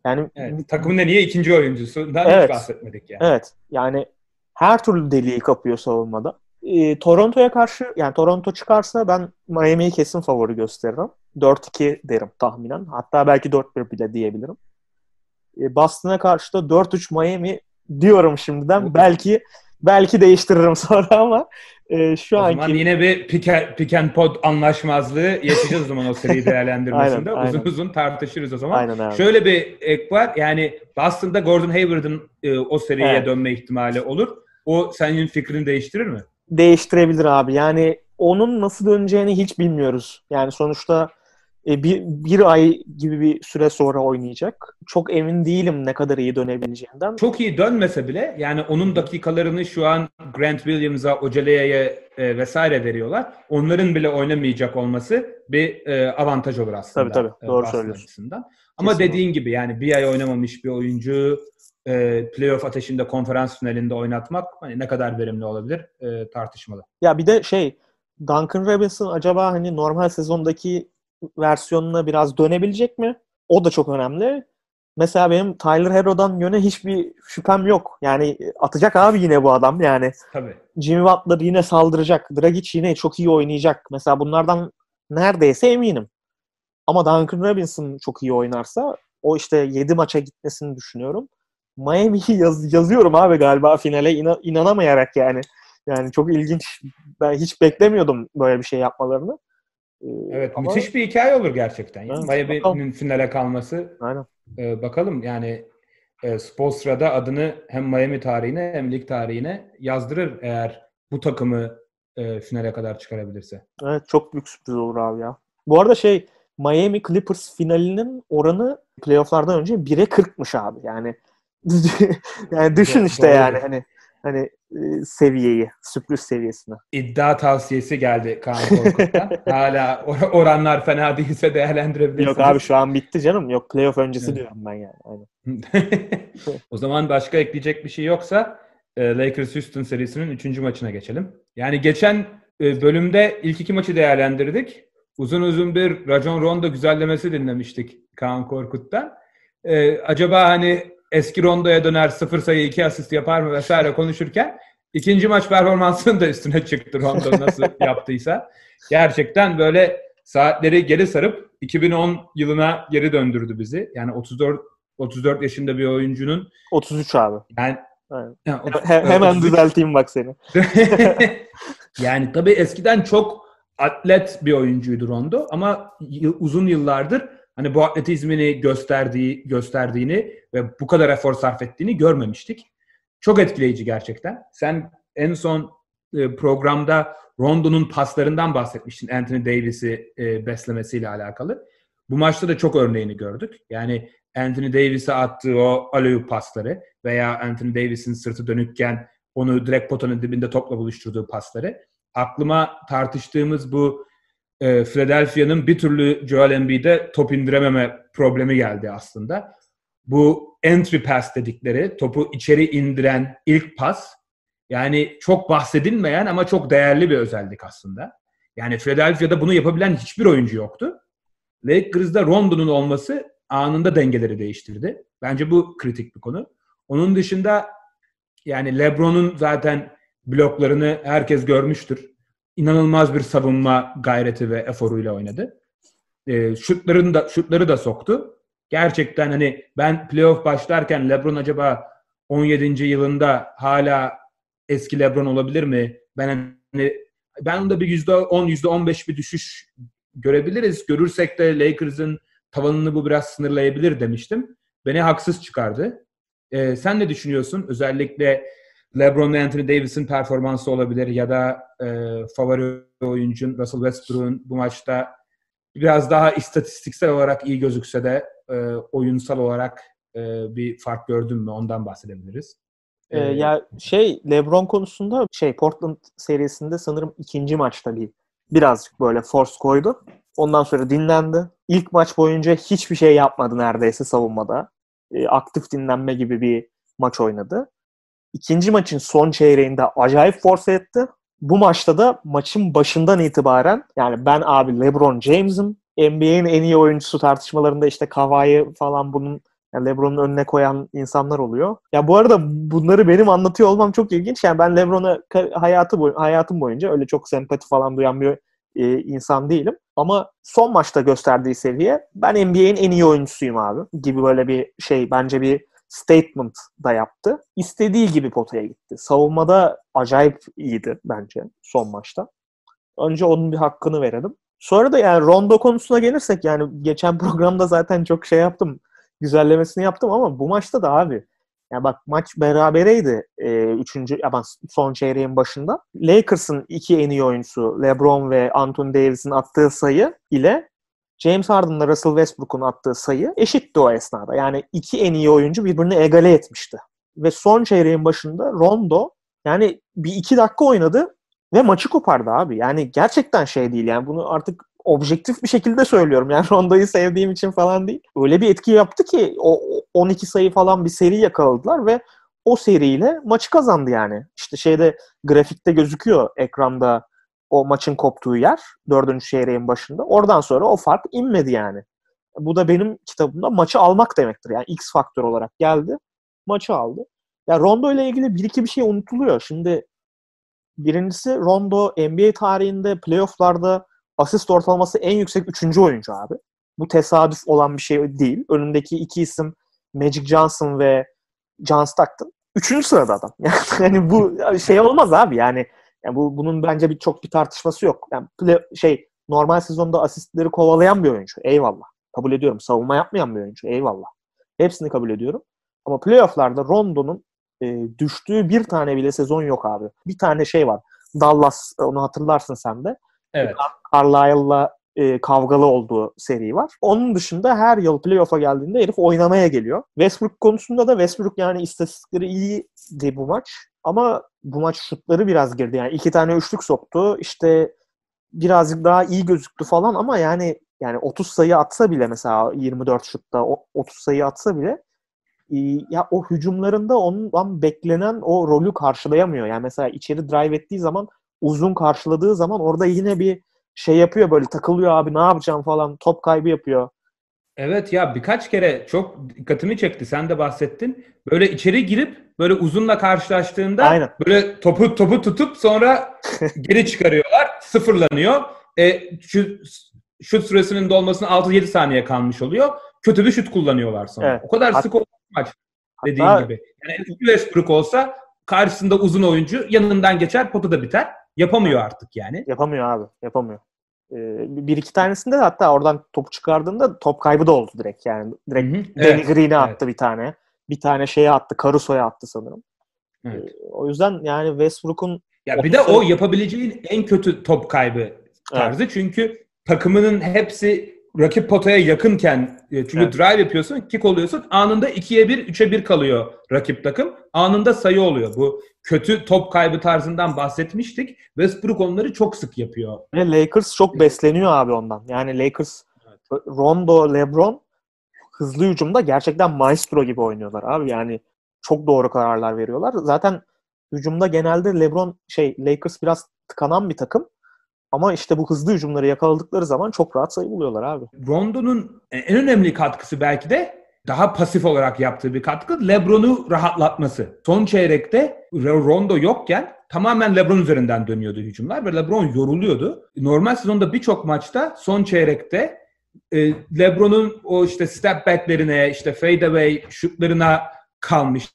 Yani Evet, takımın en iyi ikinci oyuncusundan Evet. hiç bahsetmedik yani. Evet. Yani her türlü deliği kapıyor savunmada. Ee, Toronto'ya karşı yani Toronto çıkarsa ben Miami'yi kesin favori gösteririm. 4-2 derim tahminen. Hatta belki 4-1 bile diyebilirim. Ee, Boston'a karşı da 4-3 Miami diyorum şimdiden. Belki belki değiştiririm sonra ama e, şu O anki zaman yine bir pick, pick and pod anlaşmazlığı yaşayacağız o zaman o seri değerlendirmesinde. Aynen, uzun aynen. uzun tartışırız o zaman. aynen abi. Şöyle bir ek var. Yani Boston'da Gordon Hayward'ın e, o seriye Evet. dönme ihtimali olur. O senin fikrini değiştirir mi? değiştirebilir abi. Yani onun nasıl döneceğini hiç bilmiyoruz. Yani sonuçta e, bir, bir ay gibi bir süre sonra oynayacak. Çok emin değilim ne kadar iyi dönebileceğinden. Çok iyi dönmese bile yani onun dakikalarını şu an Grant Williams'a, Ocelea'ya e, vesaire veriyorlar. Onların bile oynamayacak olması bir e, avantaj olur aslında. Tabii, tabii. e, Doğru Boston söylüyorsun. açısından. Ama Kesin dediğin gibi yani bir ay oynamamış bir oyuncu e, playoff ateşinde konferans finalinde oynatmak hani ne kadar verimli olabilir e, tartışmalı. Ya bir de şey Duncan Robinson acaba hani normal sezondaki versiyonuna biraz dönebilecek mi? O da çok önemli. Mesela benim Tyler Hero'dan yöne hiçbir şüphem yok. Yani atacak abi yine bu adam yani. Tabii. Jimmy Butler yine saldıracak. Dragic yine çok iyi oynayacak. Mesela bunlardan neredeyse eminim. Ama Duncan Robinson çok iyi oynarsa o işte 7 maça gitmesini düşünüyorum. Miami'yi yaz, yazıyorum abi galiba finale İna- inanamayarak yani. Yani çok ilginç. Ben hiç beklemiyordum böyle bir şey yapmalarını. Ee, Evet ama- müthiş bir hikaye olur gerçekten. Evet, Miami'nin bakalım. finale kalması Aynen. e, bakalım yani e, Spoelstra'da adını hem Miami tarihine hem lig tarihine yazdırır eğer bu takımı e, finale kadar çıkarabilirse. Evet çok büyük sürpriz olur abi ya. Bu arada şey Miami Clippers finalinin oranı playofflardan önce 1'e 40'mış abi. Yani yani düşün işte yani hani hani e, seviyeyi, sürpriz seviyesini. İddia tavsiyesi geldi Kaan Korkut'tan. Hala or- oranlar fena değilse değerlendirebilirsiniz. Yok abi şu an bitti canım. Yok playoff öncesi Evet. diyorum ben yani. Aynen. o zaman başka ekleyecek bir şey yoksa e, Lakers Houston serisinin 3. maçına geçelim. Yani geçen e, bölümde ilk iki maçı değerlendirdik. Uzun uzun bir Rajon Rondo güzellemesi dinlemiştik Kaan Korkut'tan. e, acaba hani eski Rondo'ya döner sıfır sayı iki asist yapar mı vesaire konuşurken ikinci maç performansının da üstüne çıktı Rondo nasıl yaptıysa. Gerçekten böyle saatleri geri sarıp 2010 yılına geri döndürdü bizi. Yani 34 34 yaşında bir oyuncunun 33 abi. yani Evet. yani He- hemen 33 düzelteyim bak seni. yani tabii eskiden çok atlet bir oyuncuydu Rondo ama uzun yıllardır hani bu atletizmini gösterdiği gösterdiğini ve bu kadar efor sarf ettiğini görmemiştik. Çok etkileyici gerçekten. Sen en son e, programda Rondo'nun paslarından bahsetmiştin Anthony Davis'i e, beslemesiyle alakalı. Bu maçta da çok örneğini gördük. Yani Anthony Davis'e attığı o alley pasları veya Anthony Davis'in sırtı dönükken onu direkt potanın dibinde topla buluşturduğu pasları. Aklıma tartıştığımız bu e, Philadelphia'nın bir türlü Joel Embiid'e top indirememe problemi geldi aslında. Bu entry pass dedikleri topu içeri indiren ilk pas yani çok bahsedilmeyen ama çok değerli bir özellik aslında. Yani Philadelphia'da bunu yapabilen hiçbir oyuncu yoktu. Lakers'da Rondo'nun olması anında dengeleri değiştirdi. Bence bu kritik bir konu. Onun dışında yani LeBron'un zaten bloklarını herkes görmüştür. İnanılmaz bir savunma gayreti ve eforuyla oynadı. E, şutlarını da şutları da soktu. Gerçekten hani ben playoff başlarken LeBron acaba 17. yılında hala eski LeBron olabilir mi? Ben hani ben onda bir %10 %15 bir düşüş görebiliriz. Görürsek de Lakers'ın tavanını bu biraz sınırlayabilir demiştim. Beni haksız çıkardı. Ee, sen ne düşünüyorsun? Özellikle LeBron ve Anthony Davis'in performansı olabilir ya da e, favori oyuncun Russell Westbrook'un bu maçta biraz daha istatistiksel olarak iyi gözükse de e, oyunsal olarak e, bir fark gördün mü? Ondan bahsedebiliriz. Ee, ya şey LeBron konusunda şey Portland serisinde sanırım ikinci maçta bir birazcık böyle force koydu. Ondan sonra dinlendi. İlk maç boyunca hiçbir şey yapmadı neredeyse savunmada. Ee, aktif dinlenme gibi bir maç oynadı. İkinci maçın son çeyreğinde acayip force etti. Bu maçta da maçın başından itibaren yani ben abi LeBron James'im. NBA'in en iyi oyuncusu tartışmalarında işte Kawhi falan bunun yani LeBron'un önüne koyan insanlar oluyor. Ya bu arada bunları benim anlatıyor olmam çok ilginç. Yani ben LeBron'a hayatı boy- hayatım boyunca öyle çok sempati falan duyan bir e, insan değilim. Ama son maçta gösterdiği seviye ben NBA'in en iyi oyuncusuyum abi gibi böyle bir şey bence bir statement da yaptı. İstediği gibi potaya gitti. Savunmada acayip iyiydi bence son maçta. Önce onun bir hakkını verelim. Sonra da yani Rondo konusuna gelirsek yani geçen programda zaten çok şey yaptım güzellemesini yaptım ama bu maçta da abi yani bak maç berabereydi e, üçüncü ben son çeyreğin başında. Lakers'ın iki en iyi oyuncusu LeBron ve Anthony Davis'in attığı sayı ile James Harden'la Russell Westbrook'un attığı sayı eşitti o esnada. Yani iki en iyi oyuncu birbirini egale etmişti. Ve son çeyreğin başında Rondo yani bir iki dakika oynadı ve maçı kopardı abi. Yani gerçekten şey değil yani bunu artık objektif bir şekilde söylüyorum. Yani Rondo'yu sevdiğim için falan değil. Öyle bir etki yaptı ki o 12 sayı falan bir seri yakaladılar ve o seriyle maçı kazandı yani. İşte şeyde grafikte gözüküyor ekranda o maçın koptuğu yer dördüncü çeyreğin başında. Oradan sonra o fark inmedi yani. Bu da benim kitabımda maçı almak demektir. Yani X faktör olarak geldi. Maçı aldı. Ya Rondo ile ilgili bir iki bir şey unutuluyor. Şimdi birincisi Rondo NBA tarihinde playofflarda asist ortalaması en yüksek üçüncü oyuncu abi. Bu tesadüf olan bir şey değil. Önündeki iki isim Magic Johnson ve John Stockton. Üçüncü sırada adam. Yani bu şey olmaz abi yani. Yani bu bunun bence bir çok bir tartışması yok. Yani play, şey normal sezonda asistleri kovalayan bir oyuncu. Eyvallah. Kabul ediyorum. Savunma yapmayan bir oyuncu. Eyvallah. Hepsini kabul ediyorum. Ama playofflarda Rondo'nun e, düştüğü bir tane bile sezon yok abi. Bir tane şey var. Dallas onu hatırlarsın sen de. Evet. Carlisle'la e, kavgalı olduğu seri var. Onun dışında her yıl playoff'a geldiğinde herif oynamaya geliyor. Westbrook konusunda da Westbrook yani istatistikleri iyiydi bu maç. Ama bu maç şutları biraz girdi. Yani iki tane üçlük soktu. İşte birazcık daha iyi gözüktü falan ama yani yani 30 sayı atsa bile mesela 24 şutta 30 sayı atsa bile e, ya o hücumlarında ondan beklenen o rolü karşılayamıyor. Yani mesela içeri drive ettiği zaman uzun karşıladığı zaman orada yine bir şey yapıyor böyle takılıyor abi ne yapacağım falan top kaybı yapıyor. Evet ya birkaç kere çok dikkatimi çekti. Sen de bahsettin. Böyle içeri girip böyle uzunla karşılaştığında Aynen. böyle topu topu tutup sonra geri çıkarıyorlar. Sıfırlanıyor. E, şu şut süresinin dolmasına 6-7 saniye kalmış oluyor. Kötü bir şut kullanıyorlar sonra. Evet. O kadar Hat- sık olmuş maç dediğin Hatta- gibi. Yani Westbrook olsa karşısında uzun oyuncu yanından geçer potu da biter. Yapamıyor artık yani. Yapamıyor abi. Yapamıyor. Ee, bir iki tanesinde de hatta oradan topu çıkardığında top kaybı da oldu direkt yani. Direkt. Danny Evet, Green'e evet. attı bir tane. Bir tane şeye attı. Caruso'ya attı sanırım. Evet. Ee, o yüzden yani Westbrook'un Ya bir de o yapabileceğin en kötü top kaybı tarzı. Çünkü takımının hepsi rakip potaya yakınken e, çünkü Evet. drive yapıyorsun, kick oluyorsun. Anında 2'ye 1, 3'e 1 kalıyor rakip takım. Anında sayı oluyor. Bu kötü top kaybı tarzından bahsetmiştik. Westbrook onları çok sık yapıyor. ve Lakers çok besleniyor abi ondan. Yani Lakers Rondo, LeBron hızlı hücumda gerçekten maestro gibi oynuyorlar abi. Yani çok doğru kararlar veriyorlar. Zaten hücumda genelde LeBron şey Lakers biraz tıkanan bir takım. Ama işte bu hızlı hücumları yakaladıkları zaman çok rahat sayı buluyorlar abi. Rondo'nun en önemli katkısı belki de daha pasif olarak yaptığı bir katkı LeBron'u rahatlatması. Son çeyrekte Rondo yokken tamamen LeBron üzerinden dönüyordu hücumlar ve LeBron yoruluyordu. Normal sezonda birçok maçta son çeyrekte e, LeBron'un o işte step back'lerine, işte fadeaway şutlarına kalmıştı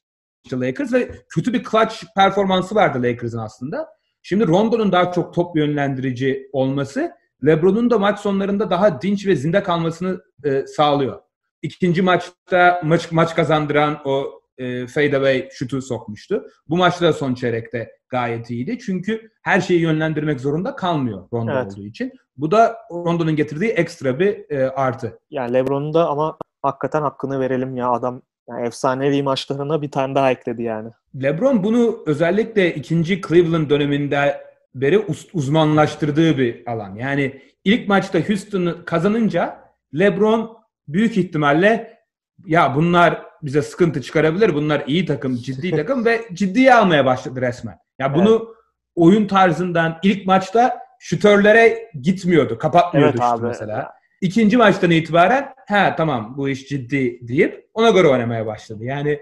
Lakers ve kötü bir clutch performansı vardı Lakers'ın aslında. Şimdi Rondo'nun daha çok top yönlendirici olması LeBron'un da maç sonlarında daha dinç ve zinde kalmasını e, sağlıyor. İkinci maçta maç maç kazandıran o e, fadeaway şutu sokmuştu. Bu maçta da son çeyrekte gayet iyiydi. Çünkü her şeyi yönlendirmek zorunda kalmıyor Rondo Evet. olduğu için. Bu da Rondo'nun getirdiği ekstra bir e, artı. Yani LeBron'un da ama hakikaten hakkını verelim ya adam yani efsanevi maçlarına bir tane daha ekledi yani. LeBron bunu özellikle ikinci Cleveland döneminde beri uz- uzmanlaştırdığı bir alan. Yani ilk maçta Houston'u kazanınca LeBron büyük ihtimalle ya bunlar bize sıkıntı çıkarabilir. Bunlar iyi takım, ciddi takım ve ciddiye almaya başladı resmen. Ya bunu oyun tarzından ilk maçta şütörlere gitmiyordu. Kapatmıyordu Evet abi. mesela. İkinci maçtan itibaren ha tamam bu iş ciddi deyip ona göre oynamaya başladı. Yani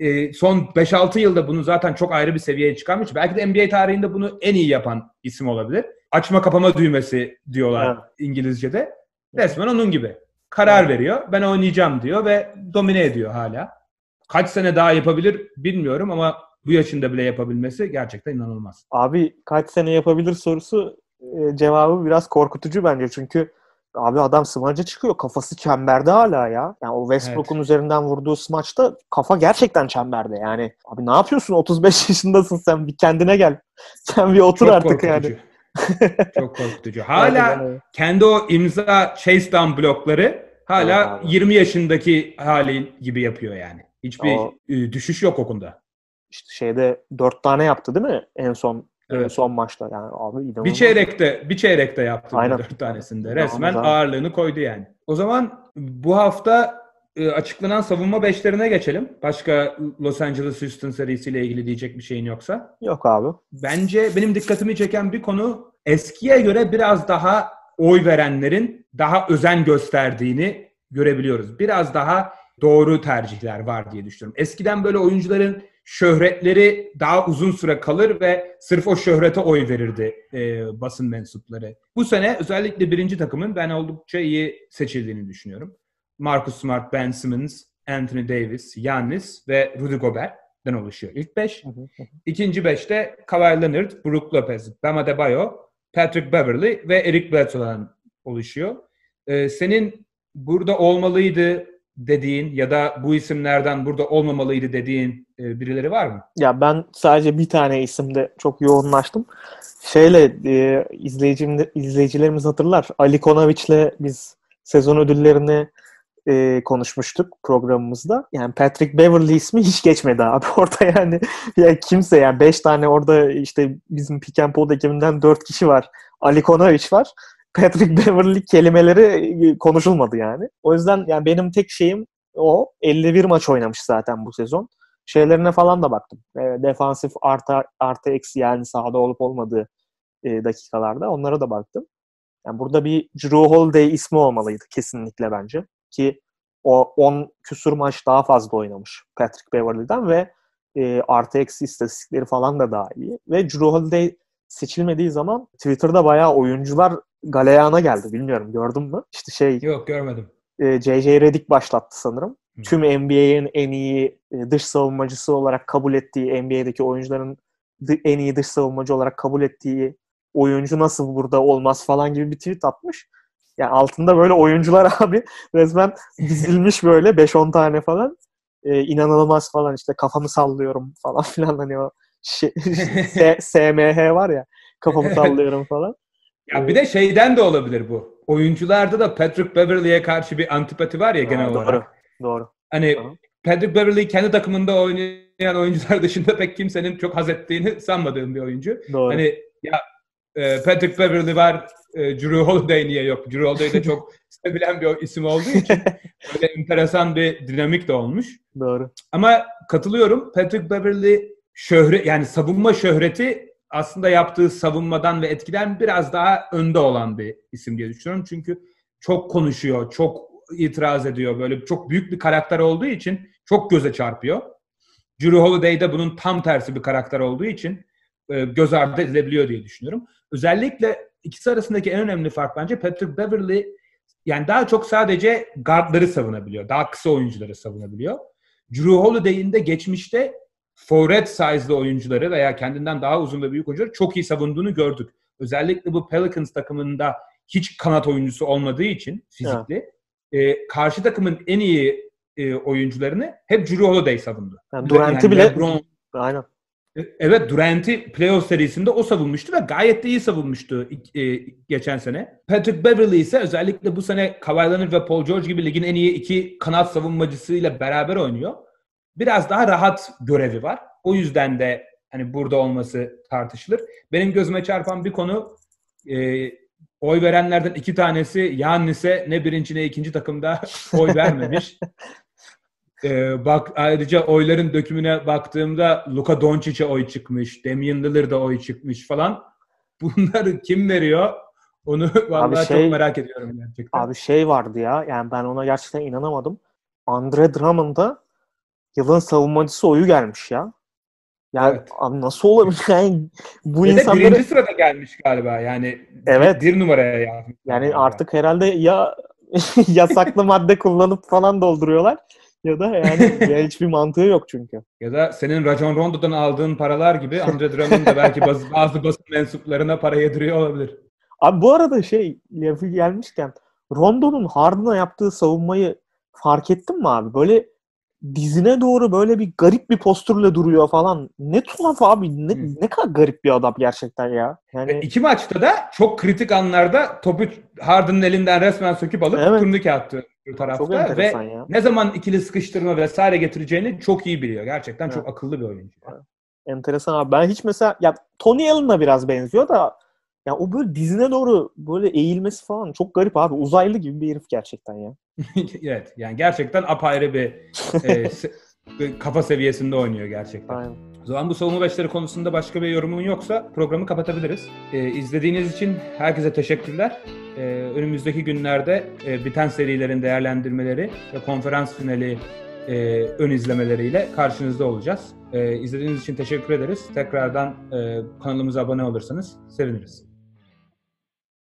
e, son 5-6 yılda bunu zaten çok ayrı bir seviyeye çıkarmış. Belki de NBA tarihinde bunu en iyi yapan isim olabilir. Açma kapama düğmesi diyorlar Evet. İngilizce'de. Resmen onun gibi. Karar Evet. veriyor. Ben oynayacağım diyor ve domine ediyor hala. Kaç sene daha yapabilir bilmiyorum ama bu yaşında bile yapabilmesi gerçekten inanılmaz. Abi kaç sene yapabilir sorusu e, cevabı biraz korkutucu bence. Çünkü abi adam smaca çıkıyor. Kafası çemberde hala ya. Yani o Westbrook'un üzerinden vurduğu smaçta kafa gerçekten çemberde. Yani abi ne yapıyorsun? 35 yaşındasın sen. Bir kendine gel. Sen bir otur Çok artık yani. korkutucu. Çok korkutucu. Hala kendi o imza chase down blokları hala Evet abi. 20 yaşındaki hali gibi yapıyor yani. Hiçbir O- düşüş yok o konuda. İşte şeyde dört tane yaptı değil mi? En son Evet. son maçta. Yani abi inanılmaz. Bir çeyrekte bir çeyrekte yaptı Aynen. dört tanesinde. Resmen abi. ağırlığını koydu yani. O zaman bu hafta e, açıklanan savunma beşlerine geçelim. Başka Los Angeles Houston serisiyle ilgili diyecek bir şeyin yoksa. Yok abi. Bence benim dikkatimi çeken bir konu eskiye göre biraz daha oy verenlerin daha özen gösterdiğini görebiliyoruz. Biraz daha doğru tercihler var diye düşünüyorum. Eskiden böyle oyuncuların şöhretleri daha uzun süre kalır ve sırf o şöhrete oy verirdi e, basın mensupları. Bu sene özellikle birinci takımın ben oldukça iyi seçildiğini düşünüyorum. Marcus Smart, Ben Simmons, Anthony Davis, Giannis ve Rudy Gobert'den oluşuyor ilk beş. İkinci beşte Kawhi Leonard, Brook Lopez, Bam Adebayo, Patrick Beverly ve Eric Bledsoe'dan oluşuyor. Ee, senin burada olmalıydı dediğin ya da bu isimlerden burada olmamalıydı dediğin e, birileri var mı? Ya ben sadece bir tane isimde çok yoğunlaştım. Şeyle e, izleyicim, izleyicilerimiz hatırlar. Ali Konovic'le biz sezon ödüllerini e, konuşmuştuk programımızda. Yani Patrick Beverly ismi hiç geçmedi abi orada yani. Ya kimse yani 5 tane orada işte bizim Pick and Pod ekibinden 4 kişi var. Ali Konovic var. Patrick Beverly kelimeleri e, konuşulmadı yani. O yüzden yani benim tek şeyim o. 51 maç oynamış zaten bu sezon şeylerine falan da baktım. E, defansif artı, artı eksi yani sahada olup olmadığı e, dakikalarda onlara da baktım. Yani burada bir Drew Holiday ismi olmalıydı kesinlikle bence. ki o 10 küsur maç daha fazla oynamış Patrick Beverly'den ve e, artı eksi istatistikleri falan da daha iyi. Ve Drew Holiday seçilmediği zaman Twitter'da bayağı oyuncular galeyana geldi. Bilmiyorum gördün mü? İşte şey Yok görmedim. e, J.J. Redick başlattı sanırım. Hı. Tüm NBA'in en iyi e, dış savunmacısı olarak kabul ettiği NBA'deki oyuncuların en iyi dış savunmacı olarak kabul ettiği oyuncu nasıl burada olmaz falan gibi bir tweet atmış. Yani altında böyle oyuncular abi resmen dizilmiş böyle 5-10 tane falan. E, inanılmaz falan işte kafamı sallıyorum falan filan hani o şey, S- SMH var ya kafamı sallıyorum falan. Ya bir de şeyden de olabilir bu. Oyuncularda da Patrick Beverly'e karşı bir antipati var ya genel Ha, olarak. Doğru. Doğru. Hani Hı. Patrick Beverly kendi takımında oynayan oyuncular dışında pek kimsenin çok haz ettiğini sanmadığım bir oyuncu. Doğru. Hani ya e, Patrick Beverly var, e, Drew Holiday niye yok? Drew Holiday de çok sevilen bir isim olduğu için böyle enteresan bir dinamik de olmuş. Doğru. Ama katılıyorum. Patrick Beverly şöhret yani savunma şöhreti aslında yaptığı savunmadan ve etkiden biraz daha önde olan bir isim diye düşünüyorum. Çünkü çok konuşuyor, çok itiraz ediyor. Böyle çok büyük bir karakter olduğu için çok göze çarpıyor. Drew Holiday bunun tam tersi bir karakter olduğu için e, göz ardı edilebiliyor diye düşünüyorum. Özellikle ikisi arasındaki en önemli fark bence Patrick Beverly yani daha çok sadece guardları savunabiliyor. Daha kısa oyuncuları savunabiliyor. Drew Holiday'in de geçmişte forward size'lı oyuncuları veya kendinden daha uzun ve büyük oyuncuları çok iyi savunduğunu gördük. Özellikle bu Pelicans takımında hiç kanat oyuncusu olmadığı için fizikli e, karşı takımın en iyi e, oyuncularını hep Drew Holiday savundu. Yani Durant'i Yani bile LeBron, aynen. e, Evet Durant'i playoff serisinde o savunmuştu ve gayet de iyi savunmuştu e, geçen sene. Patrick Beverly ise özellikle bu sene Kawhi Leonard ve Paul George gibi ligin en iyi iki kanat savunmacısıyla beraber oynuyor. Biraz daha rahat görevi var. O yüzden de hani burada olması tartışılır. Benim gözüme çarpan bir konu e, oy verenlerden iki tanesi Yannis'e ne birinci ne ikinci takımda oy vermemiş. Ee, bak ayrıca oyların dökümüne baktığımda Luka Doncic'e oy çıkmış, Damian Lillard'a oy çıkmış falan. Bunları kim veriyor? Onu vallahi şey- çok merak ediyorum gerçekten. Abi şey vardı ya yani ben ona gerçekten inanamadım. Andre Drummond'a yılın savunmacısı oyu gelmiş ya. Yani Evet. abi nasıl olabilir yani bu Ve insanları birinci sırada gelmiş galiba yani. Evet. Bir numaraya yazmış. yani galiba. artık herhalde ya yasaklı madde kullanıp falan dolduruyorlar ya da yani ya hiçbir mantığı yok çünkü. Ya da senin Rajon Rondo'dan aldığın paralar gibi Andre Drummond da belki bazı, bazı basın mensuplarına para yediriyor olabilir. Abi bu arada şey lafı gelmişken Rondo'nun Harden'a yaptığı savunmayı fark ettin mi abi? Böyle dizine doğru böyle bir garip bir postürle duruyor falan. Ne tuhaf abi. Ne, ne kadar garip bir adam gerçekten ya. Yani iki maçta da çok kritik anlarda topu Harden'ın elinden resmen söküp alıp Evet. turnike attı tarafta ve ya. ne zaman ikili sıkıştırma vesaire getireceğini çok iyi biliyor. Gerçekten Evet. çok akıllı bir oyuncu. Enteresan abi. Ben hiç mesela ya Tony Allen'la biraz benziyor da ya o böyle dizine doğru böyle eğilmesi falan çok garip abi. Uzaylı gibi bir herif gerçekten ya. evet yani gerçekten apayrı bir e, se- kafa seviyesinde oynuyor gerçekten. Aynen. O zaman bu savunma beşleri konusunda başka bir yorumun yoksa programı kapatabiliriz. Ee, izlediğiniz için herkese teşekkürler. Ee, önümüzdeki günlerde e, biten serilerin değerlendirmeleri ve konferans finali e, ön izlemeleriyle karşınızda olacağız. Ee, izlediğiniz için teşekkür ederiz. Tekrardan e, kanalımıza abone olursanız seviniriz.